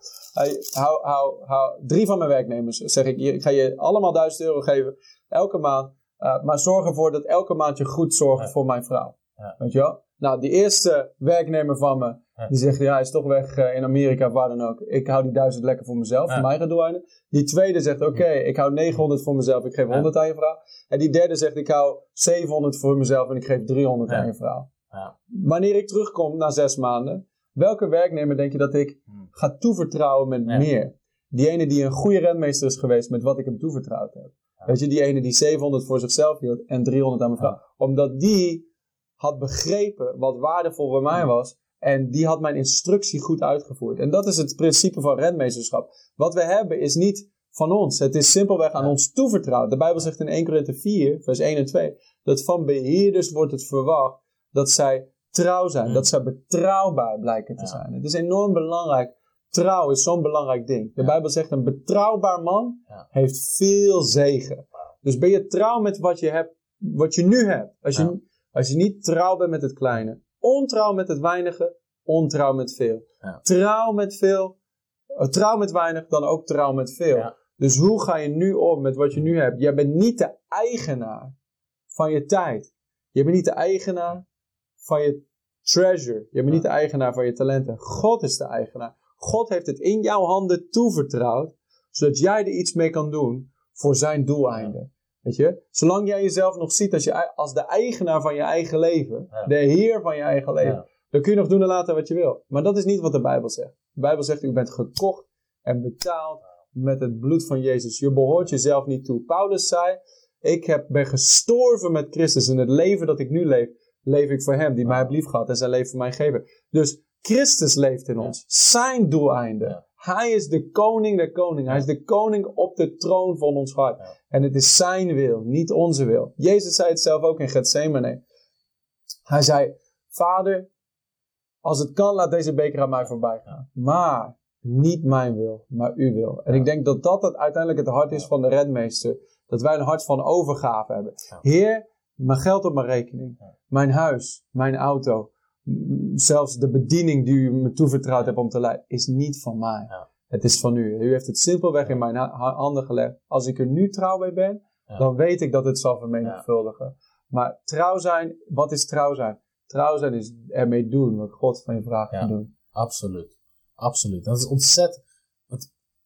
Hou, hou, hou, drie van mijn werknemers zeg ik: Ik ga je allemaal duizend euro geven. Elke maand. Eh, maar zorg ervoor dat elke maand je goed zorgt Ja. voor mijn vrouw. Ja. Weet je wel? Nou, die eerste werknemer van me. Die zegt, ja, hij is toch weg eh, in Amerika, waar dan ook. Ik hou die duizend lekker voor mezelf, voor mijn gedoeleinden. Die tweede zegt, oké, ik hou 900 voor mezelf, ik geef 100 aan je vrouw. En die derde zegt, ik hou 700 voor mezelf en ik geef 300 Ja. aan je vrouw. Ja. Wanneer ik terugkom na zes maanden, welke werknemer denk je dat ik Hmm. ga toevertrouwen met meer? Die ene die een goede renmeester is geweest met wat ik hem toevertrouwd heb. Weet je, die ene die 700 voor zichzelf hield en 300 aan mijn vrouw. Omdat die had begrepen wat waardevol voor mij was. En die had mijn instructie goed uitgevoerd. En dat is het principe van rentmeesterschap. Wat we hebben is niet van ons. Het is simpelweg aan ons toevertrouwd. De Bijbel zegt in 1 Korinthe 4, vers 1 en 2, dat van beheerders wordt het verwacht dat zij trouw zijn. Mm. Dat zij betrouwbaar blijken te zijn. Het is enorm belangrijk. Trouw is zo'n belangrijk ding. De. Bijbel zegt een betrouwbaar man heeft veel zegen. Dus ben je trouw met wat je, hebt, wat je nu hebt. Als je. Als je niet trouw bent met het kleine. Ontrouw met het weinige. Ontrouw met veel. Ja. Trouw met veel. eh, trouw met weinig, dan ook trouw met veel. Ja. Dus hoe ga je nu om met wat je nu hebt? Jij bent niet de eigenaar van je tijd. Je bent niet de eigenaar van je treasure. Je bent niet de eigenaar van je talenten. God is de eigenaar. God heeft het in jouw handen toevertrouwd, zodat jij er iets mee kan doen voor zijn doeleinden. Weet je? Zolang jij jezelf nog ziet als, je, als de eigenaar van je eigen leven, Ja. de heer van je eigen leven, Ja. dan kun je nog doen en laten wat je wil. Maar dat is niet wat de Bijbel zegt. De Bijbel zegt, u bent gekocht en betaald met het bloed van Jezus. Je behoort jezelf niet toe. Paulus zei, ik heb, ben gestorven met Christus en het leven dat ik nu leef, leef ik voor hem die mij heeft liefgehad en zijn leven voor mij gegeven. Dus Christus leeft in ons. Zijn doeleinde. Hij is de koning der koningen. Hij is de koning op de troon van ons hart. Ja. En het is zijn wil, niet onze wil. Jezus zei het zelf ook in Gethsemane. Hij zei, vader, als het kan, laat deze beker aan mij voorbij gaan. Maar niet mijn wil, maar uw wil. En Ja. ik denk dat dat het uiteindelijk het hart is van de redmeester. Dat wij een hart van overgave hebben. Ja. Heer, mijn geld op mijn rekening. Mijn huis, mijn auto. Zelfs de bediening die u me toevertrouwd hebt om te leiden, is niet van mij. Ja. Het is van u. U heeft het simpelweg in mijn ha- ha- handen gelegd. Als ik er nu trouw bij ben, Ja. dan weet ik dat het zal vermenigvuldigen. Maar trouw zijn, wat is trouw zijn? Trouw zijn is ermee doen wat God van je vraagt te doen. Absoluut. Absoluut. Dat is ontzettend.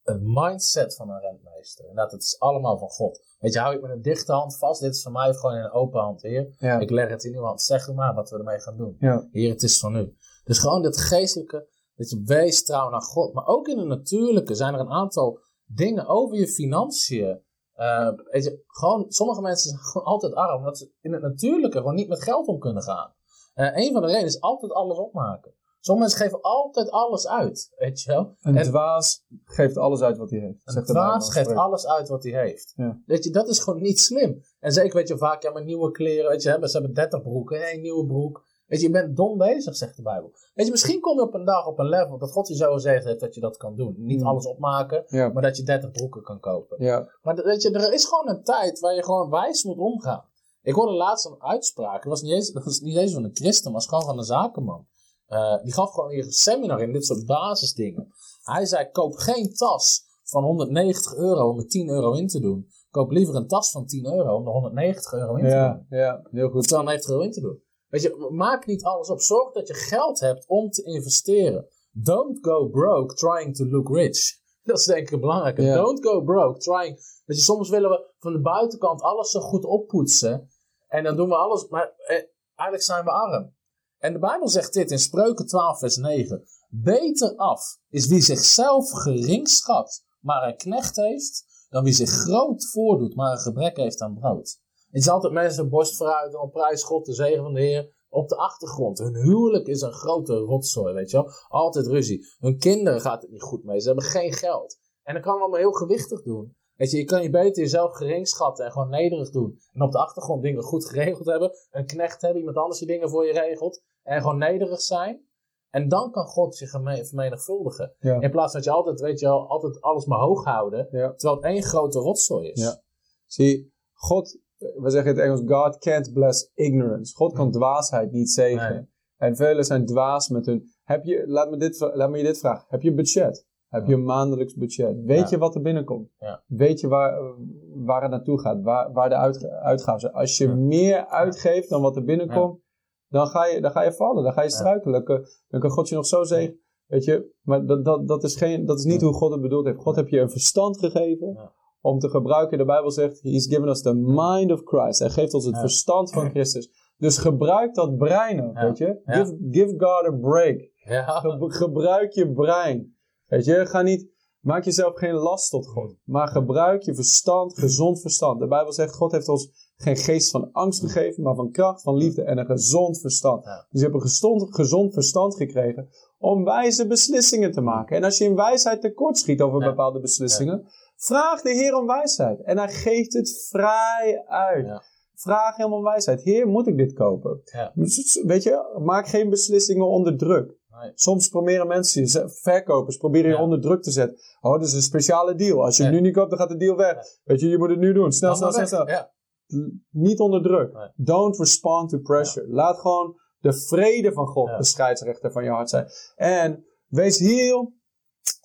Het, het mindset van een rentmeester. Inderdaad, het is allemaal van God. Weet je, hou ik met een dichte hand vast. Dit is van mij gewoon in een open hand, Heer. Ja. Ik leg het in uw hand. Zeg u maar wat we ermee gaan doen. Ja. Heer, het is van u. Dus gewoon dat geestelijke, dat je wees trouw naar God. Maar ook in het natuurlijke zijn er een aantal dingen over je financiën. Eh, weet je, gewoon, sommige mensen zijn gewoon altijd arm, omdat ze in het natuurlijke gewoon niet met geld om kunnen gaan. Eh een van de redenen is altijd alles opmaken. Sommige mensen geven altijd alles uit, weet je wel. Een En- dwaas geeft alles uit wat hij heeft. Een dwaas geeft alles uit wat hij heeft. Ja. Weet je, dat is gewoon niet slim. En zeker weet je vaak, ja, maar nieuwe kleren, weet je, hebben, ze hebben 30 broeken, één nieuwe broek. Weet je, je bent dom bezig, zegt de Bijbel. Weet je, misschien kom je op een dag op een level dat God je zo gezegd heeft dat je dat kan doen. Niet Hmm. alles opmaken, Ja. maar dat je 30 broeken kan kopen. Ja. Maar weet je, er is gewoon een tijd waar je gewoon wijs moet omgaan. Ik hoorde laatst een uitspraak, dat was niet eens, dat was niet eens van een christen, maar was gewoon van een zakenman. Eh, die gaf gewoon hier een seminar in dit soort basisdingen. Hij zei, koop geen tas van 190 euro om er 10 euro in te doen. Koop liever een tas van 10 euro om er 190 euro in te doen. Ja. heel Of goed. 290 euro in te doen. Weet je, maak niet alles op. Zorg dat je geld hebt om te investeren. Don't go broke trying to look rich. Dat is denk ik een belangrijke. Don't go broke trying. Weet je, soms willen we van de buitenkant alles zo goed oppoetsen. En dan doen we alles, maar eh, eigenlijk zijn we arm. En de Bijbel zegt dit in Spreuken 12, vers 9. Beter af is wie zichzelf gering schat, maar een knecht heeft, dan wie zich groot voordoet, maar een gebrek heeft aan brood. Het is altijd mensen borst vooruit en op prijs God, de zegen van de Heer. Op de achtergrond. Hun huwelijk is een grote rotzooi, weet je wel. Altijd ruzie. Hun kinderen gaat het niet goed mee. Ze hebben geen geld. En dat kan allemaal heel gewichtig doen. Weet je, je kan je beter jezelf gering schatten en gewoon nederig doen. En op de achtergrond dingen goed geregeld hebben. Een knecht hebben, iemand anders die dingen voor je regelt. En gewoon nederig zijn. En dan kan God zich vermenigvuldigen. Ja. In plaats van dat je altijd, weet je wel, altijd alles maar hoog houden. Ja. Terwijl het één grote rotzooi is. Ja. Zie, God, we zeggen in het Engels, God can't bless ignorance. God kan dwaasheid niet zegenen. Nee. En velen zijn dwaas met hun. Heb je, laat, me dit, laat me je dit vragen. Heb je budget? Heb je een maandelijks budget? Weet je wat er binnenkomt? Weet je waar, waar het naartoe gaat? Waar, waar de uitga- uitgaven zijn? Als je meer uitgeeft dan wat er binnenkomt, dan, ga je, dan ga je vallen. Dan ga je struikelen. Dan kan, dan kan God je nog zo zeggen. Weet je, maar dat, dat, dat, is, geen, dat is niet hoe God het bedoeld heeft. God heeft je een verstand gegeven om te gebruiken. De Bijbel zegt, He's given us the mind of Christ. Hij geeft ons het verstand van Christus. Dus gebruik dat brein ook, weet je. Give, give God a break. Ge- gebruik je brein. Weet je, ga niet, maak jezelf geen last tot God. Maar gebruik je verstand, gezond verstand. De Bijbel zegt, God heeft ons geen geest van angst gegeven, maar van kracht, van liefde en een gezond verstand. Ja. Dus je hebt een gezond, gezond verstand gekregen om wijze beslissingen te maken. En als je in wijsheid tekort schiet over Ja. bepaalde beslissingen, vraag de Heer om wijsheid. En hij geeft het vrij uit. Vraag hem om wijsheid. Heer, moet ik dit kopen? Ja. Weet je, maak geen beslissingen onder druk. Nee. Soms proberen mensen, verkopers, proberen je Ja. onder druk te zetten. Oh, dit is een speciale deal. Als je het nu niet koopt, dan gaat de deal weg. Weet je, je moet het nu doen. Snel, snel, snel, snel. Niet onder druk. Nee. Don't respond to pressure. Laat gewoon de vrede van God Ja. de scheidsrechter van je hart zijn. En wees heel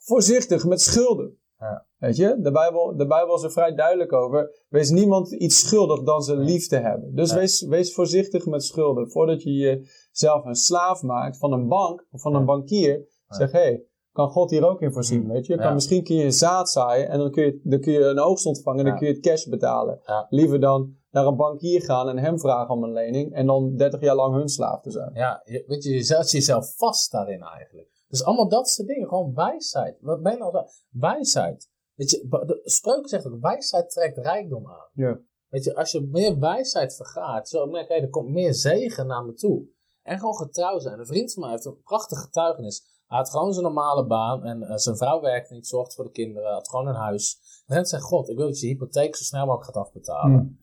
voorzichtig met schulden. Ja. Weet je, de Bijbel, de Bijbel is er vrij duidelijk over. Wees niemand iets schuldig dan ze lief te hebben. Dus wees, wees voorzichtig met schulden. Voordat je jezelf een slaaf maakt van een bank of van een bankier. Zeg, hé, hey, kan God hier ook in voorzien? Mm. Weet je, kan, Ja. misschien kun je een zaad zaaien en dan kun je, dan kun je een oogst ontvangen en dan kun je het cash betalen. Ja. Liever dan naar een bankier gaan en hem vragen om een lening en dan 30 jaar lang hun slaaf te zijn. Ja, je, weet je, je zet jezelf vast daarin eigenlijk. Dus allemaal dat soort dingen, gewoon wijsheid. Wat ben je nou? Wijsheid. Weet je, de spreuk zegt ook, wijsheid trekt rijkdom aan. Ja. Weet je, als je meer wijsheid vergaat, zo merk je, er komt meer zegen naar me toe. En gewoon getrouw zijn. Een vriend van mij heeft een prachtige getuigenis. Hij had gewoon zijn normale baan en eh, zijn vrouw werkte niet, zorgde voor de kinderen, had gewoon een huis. En hij zei, God, ik wil dat je hypotheek zo snel mogelijk gaat afbetalen. Mm.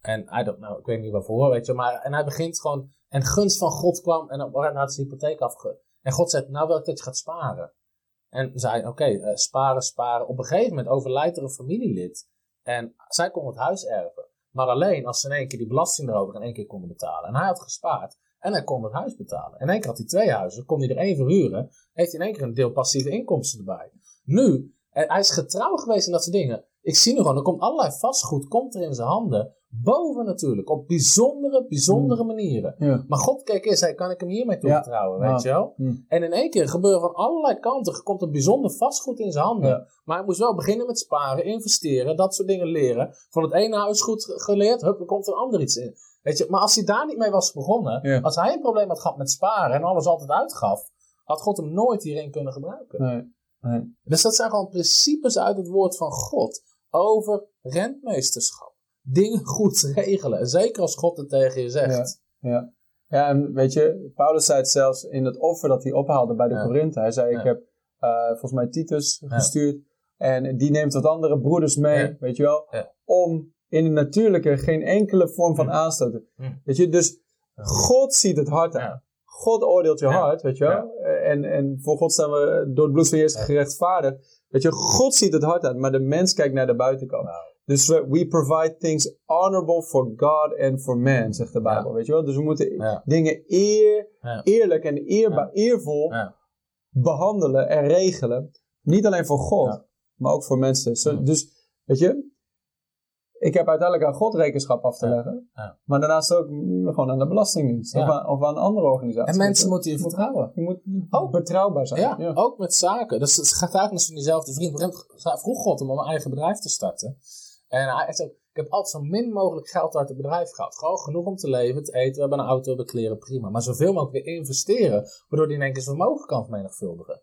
En hij dacht, nou, ik weet niet waarvoor, weet je, maar en hij begint gewoon, en gunst van God kwam en moment had zijn hypotheek afge... En God zei, nou wil ik dat je gaat sparen. En zei, oké, eh, sparen, sparen. Op een gegeven moment overlijdt er een familielid. En zij kon het huis erven. Maar alleen als ze in één keer die belasting erover in één keer konden betalen. En hij had gespaard. En hij kon het huis betalen. In één keer had hij twee huizen. Kon hij er één verhuren. Heeft hij in één keer een deel passieve inkomsten erbij. Nu, hij is getrouw geweest in dat soort dingen. Ik zie nu gewoon, er komt allerlei vastgoed komt er in zijn handen. Boven natuurlijk. Op bijzondere, bijzondere manieren. Ja. Maar God keek eerst, zei, kan ik hem hiermee Ja. toevertrouwen, weet Ja. je wel? Hm. En in één keer gebeuren van allerlei kanten. Er komt een bijzonder vastgoed in zijn handen. Maar hij moest wel beginnen met sparen, investeren, dat soort dingen leren. Van het ene huis goed ge- geleerd, hup, er komt er een ander iets in. Weet je, maar als hij daar niet mee was begonnen, Ja. als hij een probleem had gehad met sparen en alles altijd uitgaf, had God hem nooit hierin kunnen gebruiken. Nee. Nee. Dus dat zijn gewoon principes uit het woord van God over rentmeesterschap. Dingen goed regelen. En Zeker als God het tegen je zegt. Ja. ja, en weet je, Paulus zei het zelfs in het offer dat hij ophaalde bij de Ja. Korinthe. Hij zei, ik heb eh, volgens mij Titus gestuurd. En die neemt wat andere broeders mee, weet je wel. Om in het natuurlijke geen enkele vorm van Ja. aanstoot te... Ja. Weet je, dus. God ziet het hart aan. God oordeelt je hart, weet je wel. En, en voor God zijn we door het bloed van Jezus gerechtvaardigd. Weet je, God ziet het hart aan, maar de mens kijkt naar de buitenkant. Nou. Dus we, we provide things honorable for God and for man, zegt de Bijbel, weet je wel. Dus we moeten dingen eer, eerlijk en eerba- eervol behandelen en regelen. Niet alleen voor God, maar ook voor mensen. Dus, weet je, ik heb uiteindelijk aan God rekenschap af te leggen. Ja. Maar daarnaast ook gewoon aan de Belastingdienst. Ja. Of, aan, of aan andere organisaties. En mensen moeten je vertrouwen. Je moet Ook. betrouwbaar zijn. Ja, ook met zaken. Dus het gaat eigenlijk van diezelfde vriend. Vroeg God om een eigen bedrijf te starten. En hij zei, ik heb altijd zo min mogelijk geld uit het bedrijf gehad. Gewoon genoeg om te leven, te eten, we hebben een auto, we hebben kleren, prima. Maar zoveel mogelijk weer investeren, waardoor hij in één keer zijn vermogen kan vermenigvuldigen.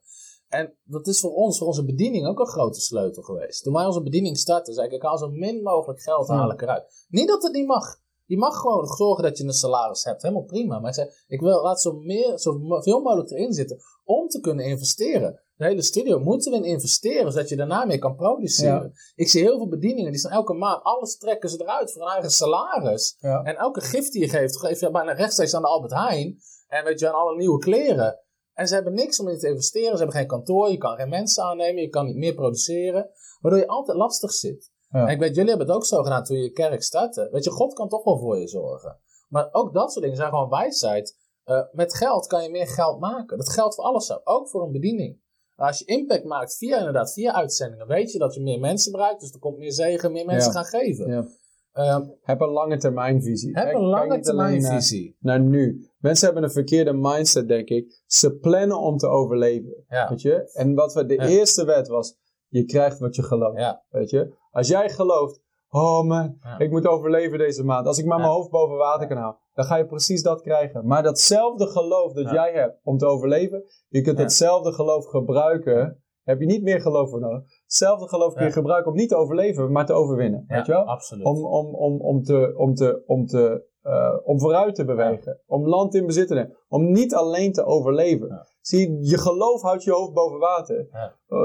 En dat is voor ons, voor onze bediening, ook een grote sleutel geweest. Toen wij onze bediening startten, zei ik, ik haal zo min mogelijk geld haal ik eruit. Niet dat het niet mag. Je mag gewoon zorgen dat je een salaris hebt, helemaal prima. Maar ik zei, ik wil, laat zo meer, zoveel mogelijk erin zitten om te kunnen investeren. De hele studio moeten we in investeren, zodat je daarna meer kan produceren. Ik zie heel veel bedieningen, die staan elke maand, alles trekken ze eruit voor een eigen salaris. Ja. En elke gift die je geeft, geef je bijna rechtstreeks aan de Albert Heijn. En weet je, aan alle nieuwe kleren. En ze hebben niks om in te investeren. Ze hebben geen kantoor, je kan geen mensen aannemen, je kan niet meer produceren. Waardoor je altijd lastig zit. Ja. En ik weet, jullie hebben het ook zo gedaan toen je je kerk startte. Weet je, God kan toch wel voor je zorgen. Maar ook dat soort dingen zijn gewoon wijsheid. Eh, met geld kan je meer geld maken. Dat geldt voor alles zo, ook voor een bediening. Als je impact maakt via inderdaad, via uitzendingen, weet je dat je meer mensen bereikt. Dus er komt meer zegen, meer mensen Ja. gaan geven. Ja. Ehm, Heb een lange termijn visie. heb een lange niet alleen termijn naar- nu. Mensen hebben een verkeerde mindset, denk ik. Ze plannen om te overleven. Ja. Weet je? En wat we, de Ja. eerste wet was: je krijgt wat je gelooft. Ja. Weet je? Als jij gelooft, oh man, ik moet overleven deze maand. Als ik maar mijn hoofd boven water kan houden, dan ga je precies dat krijgen. Maar datzelfde geloof dat jij hebt om te overleven, je kunt Ja. hetzelfde geloof gebruiken Heb je niet meer geloof voor nodig. Hetzelfde geloof kun je Ja. gebruiken om niet te overleven, maar te overwinnen. Ja, weet je wel? absoluut. Om, om, om, om, te, om, te, om, te, eh, om vooruit te bewegen. Om land in bezit te nemen. Om niet alleen te overleven. Zie je, je geloof houdt je hoofd boven water. Ja. Eh,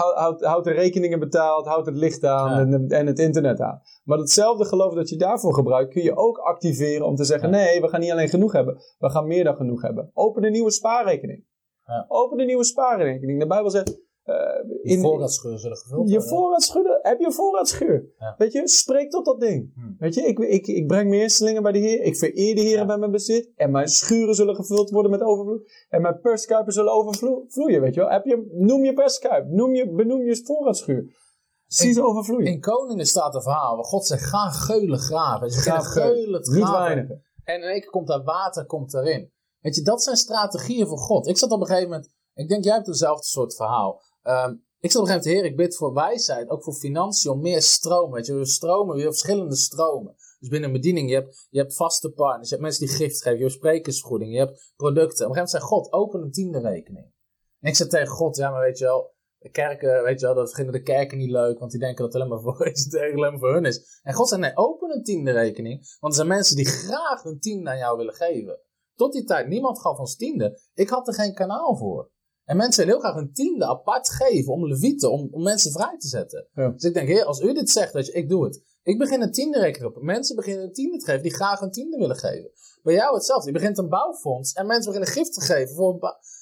houd, houd, houdt de rekeningen betaald, houdt het licht aan en, en het internet aan. Maar datzelfde geloof dat je daarvoor gebruikt, kun je ook activeren om te zeggen: nee, we gaan niet alleen genoeg hebben, we gaan meer dan genoeg hebben. Open een nieuwe spaarrekening. Ja. Open een nieuwe spaarrekening. De Bijbel zegt. Eh, Je in, voorraadscheuren zullen gevuld je worden. voorraadschuur, heb je een voorraadschuur? Ja. Weet je, spreek tot dat ding. Hmm. Weet je, ik, ik, ik breng mijn eerstelingen bij de Heer. Ik vereer de Heer Ja. bij mijn bezit. En mijn schuren zullen gevuld worden met overvloed. En mijn perskuipen zullen overvloeien. Weet je wel. Heb je, noem je perskuip. Noem je, benoem je voorraadschuur. Zie ze overvloeien. In Koningen staat een verhaal waar God zegt, ga geulen graven. Graaf geulen. Niet graven. weinigen. En in één keer komt daar water komt erin. Weet je, dat zijn strategieën voor God. Ik zat op een gegeven moment, ik denk jij hebt hetzelfde soort verhaal. Ehm, ik zat op een gegeven moment, Heer, ik bid voor wijsheid, ook voor financiën, om meer stroom. Weet je, we stromen, weer verschillende stromen. Dus binnen een bediening, je hebt, je hebt vaste partners, je hebt mensen die gift geven, je hebt sprekersvergoeding, je hebt producten. Op een gegeven moment zei God, open een tiende rekening. En ik zei tegen God, ja, maar weet je wel, de kerken, weet je wel, dat vinden de kerken niet leuk, want die denken dat het alleen maar voor, het alleen maar voor hun is. En God zei, nee, open een tiende rekening, want er zijn mensen die graag een tiende aan jou willen geven. Tot die tijd, niemand gaf ons tiende. Ik had er geen kanaal voor. En mensen willen heel graag een tiende apart geven om levieten, om, om mensen vrij te zetten. Ja. Dus ik denk, heer, als u dit zegt, weet je, ik doe het. Ik begin een tiende rekening op. Mensen beginnen een tiende te geven die graag een tiende willen geven. Bij jou hetzelfde. Je begint een bouwfonds en mensen beginnen gift te geven voor een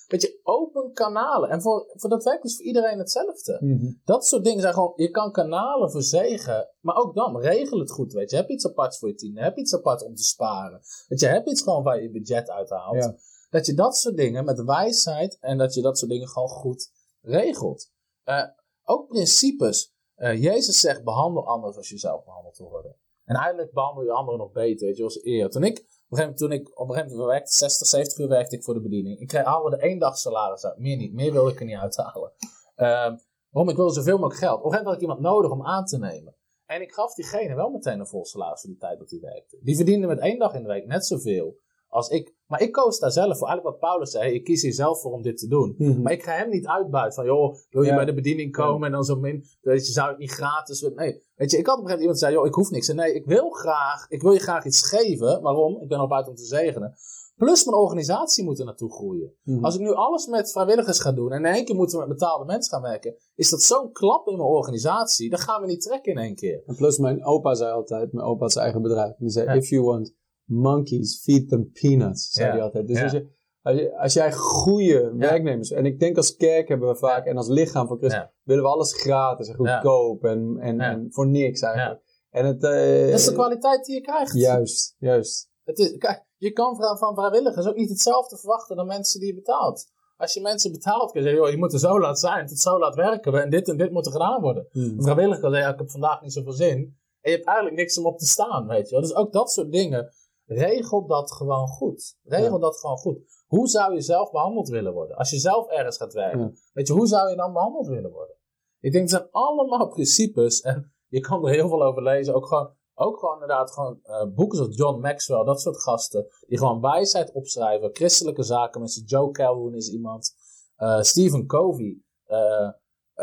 Weet je, open kanalen. En voor, voor dat werkt dus voor iedereen hetzelfde. Mhm. Dat soort dingen zijn gewoon, je kan kanalen verzegen, maar ook dan, regel het goed, weet je. Heb iets aparts voor je tiende, heb iets apart om te sparen. Weet je, heb iets gewoon waar je budget uit haalt. Ja. Dat je dat soort dingen met wijsheid en dat je dat soort dingen gewoon goed regelt. Eh, ook principes. Eh, Jezus zegt, behandel anderen als je zelf behandeld wil worden. En eigenlijk behandel je anderen nog beter, weet je, als eer. Toen ik, op een toen ik op een gegeven moment werkte, 60, 70 uur werkte ik voor de bediening. Ik kreeg haalde er één dag salaris uit, meer niet. Meer wilde ik er niet uithalen. Ehm, waarom? Ik wilde zoveel mogelijk geld. Op een gegeven moment had ik iemand nodig om aan te nemen. En ik gaf diegene wel meteen een vol salaris voor die tijd dat hij werkte. Die verdiende met één dag in de week net zoveel als ik. Maar ik koos daar zelf voor. Eigenlijk wat Paulus zei, ik kies hier zelf voor om dit te doen. Mhm. Maar ik ga hem niet uitbuiten van, joh, wil je Ja. bij de bediening komen en dan zo min, weet je, zou het niet gratis? Nee, weet je, ik had op een gegeven moment iemand zei, joh, ik hoef niks. En nee, ik wil graag, ik wil je graag iets geven. Waarom? Ik ben op uit om te zegenen. Plus mijn organisatie moet er naartoe groeien. Mhm. Als ik nu alles met vrijwilligers ga doen en in één keer moeten we met betaalde mensen gaan werken, is dat zo'n klap in mijn organisatie. Dat gaan we niet trekken in één keer. En plus, mijn opa zei altijd, mijn opa had zijn eigen bedrijf. Die zei, Ja. if you want monkeys, feed them peanuts, zei hij altijd. Dus als, je, als, je, als jij goede werknemers, en ik denk als kerk hebben we vaak, en als lichaam van Christus, willen we alles gratis en goedkoop en, en, voor niks eigenlijk. En het, eh, Dat is de kwaliteit die je krijgt. Juist, juist. Het is, kijk, je kan van, van vrijwilligers ook niet hetzelfde verwachten dan mensen die je betaalt. Als je mensen betaalt, kun je zeggen, joh, je moet er zo laat zijn, tot zo laat werken we en dit en dit moet er gedaan worden. Mhm. Een vrijwilliger kan zeggen, ja, ik heb vandaag niet zoveel zin. En je hebt eigenlijk niks om op te staan, weet je wel. Dus ook dat soort dingen, regel dat gewoon goed. Regel Ja. dat gewoon goed. Hoe zou je zelf behandeld willen worden? Als je zelf ergens gaat werken, Ja. weet je, hoe zou je dan behandeld willen worden? Ik denk, het zijn allemaal principes en je kan er heel veel over lezen. Ook gewoon, ook gewoon inderdaad gewoon eh, boeken zoals John Maxwell, dat soort gasten, die gewoon wijsheid opschrijven, christelijke zaken, mensen. Joe Calhoun is iemand, eh, Stephen Covey, eh,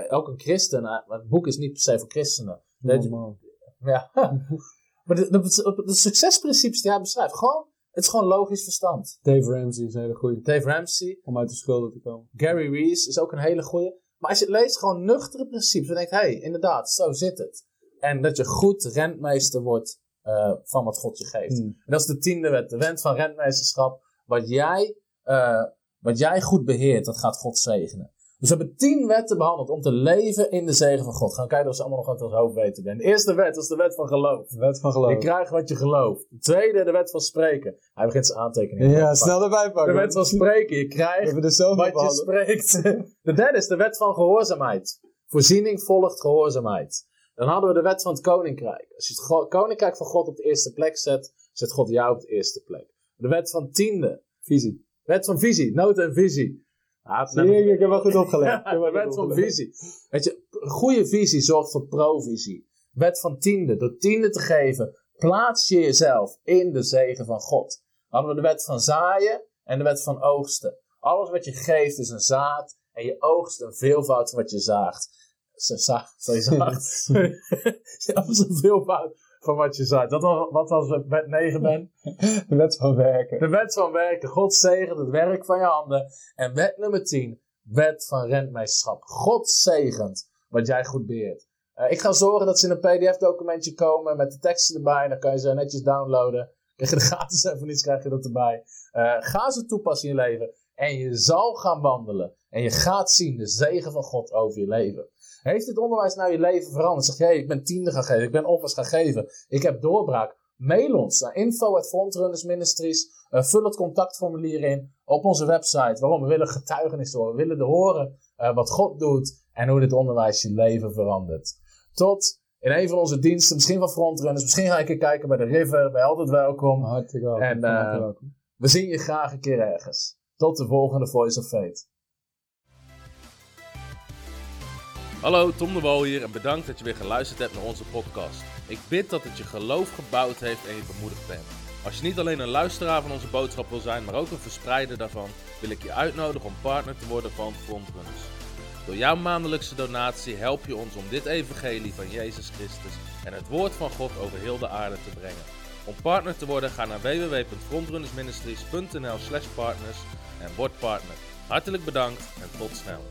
ook een christen, maar het boek is niet per se voor christenen. Normaal. ja. maar de, de, de succesprincipes die hij beschrijft, gewoon, het is gewoon logisch verstand. Dave Ramsey is een hele goeie Dave Ramsey, om uit de schulden te komen. Gary Reese is ook een hele goeie. Maar als je het leest, gewoon nuchtere principes, dan denk je, hé, hey, inderdaad, zo zit het. En dat je goed rentmeester wordt eh, van wat God je geeft. Hmm. En dat is de tiende wet, de wet van rentmeesterschap. Wat jij, eh, wat jij goed beheert, dat gaat God zegenen. Dus we hebben tien wetten behandeld om te leven in de zegen van God. Gaan kijken of ze allemaal nog uit ons hoofd weten ben. De eerste wet is de wet van geloof. De wet van geloof. Je krijgt wat je gelooft. De tweede, de wet van spreken. Hij begint zijn aantekeningen. te Ja, pakken. snel erbij De pakken. wet van spreken. Je krijgt wat je spreekt. De derde is de wet van gehoorzaamheid. Voorziening volgt gehoorzaamheid. Dan hadden we de wet van het koninkrijk. Als je het koninkrijk van God op de eerste plek zet, zet God jou op de eerste plek. De wet van tiende. Visie. Wet van visie. Noten en visie. Zie je, ik heb wel goed opgelet. Ik ja, wet van visie. Weet je, goede visie zorgt voor provisie. Wet van tiende. Door tiende te geven, plaats je jezelf in de zegen van God. Dan hadden we de wet van zaaien en de wet van oogsten. Alles wat je geeft is een zaad En je oogst een veelvoud van wat je zaagt. Zo, za, zo je zaagt. ja, een veelvoud van wat je zaagt. Dat was, wat was wet 9 ben? De wet van werken. De wet van werken. God zegent het werk van je handen. En wet nummer 10. Wet van rentmeesterschap. God zegent wat jij goed beheert. Uh, ik ga zorgen dat ze in een pdf-documentje komen met de teksten erbij. Dan kan je ze netjes downloaden. Krijg je er gratis even niets, krijg je dat erbij. Uh, ga ze toepassen in je leven. En je zal gaan wandelen. En je gaat zien de zegen van God over je leven. Heeft dit onderwijs nou je leven veranderd? Zeg je, hey, ik ben tiende gaan geven, ik ben offers gaan geven, ik heb doorbraak. Mail ons naar info at Frontrunner Ministries. Uh, vul het contactformulier in op onze website. Waarom? We willen getuigenis horen. We willen de horen uh, wat God doet en hoe dit onderwijs je leven verandert. Tot in een van onze diensten, misschien van Frontrunners, misschien ga ik een kijken bij de River, bij Altijd Welkom. Hartelijk welkom. En uh, welkom. we zien je graag een keer ergens. Tot de volgende Voice of Fate. Hallo, Tom de Wol hier en bedankt dat je weer geluisterd hebt naar onze podcast. Ik bid dat het je geloof gebouwd heeft en je bemoedigd bent. Als je niet alleen een luisteraar van onze boodschap wil zijn, maar ook een verspreider daarvan, wil ik je uitnodigen om partner te worden van Frontrunners. Door jouw maandelijkse donatie help je ons om dit evangelie van Jezus Christus en het woord van God over heel de aarde te brengen. Om partner te worden, ga naar www.frontrunnersministries.nl slash partners en word partner. Hartelijk bedankt en tot snel.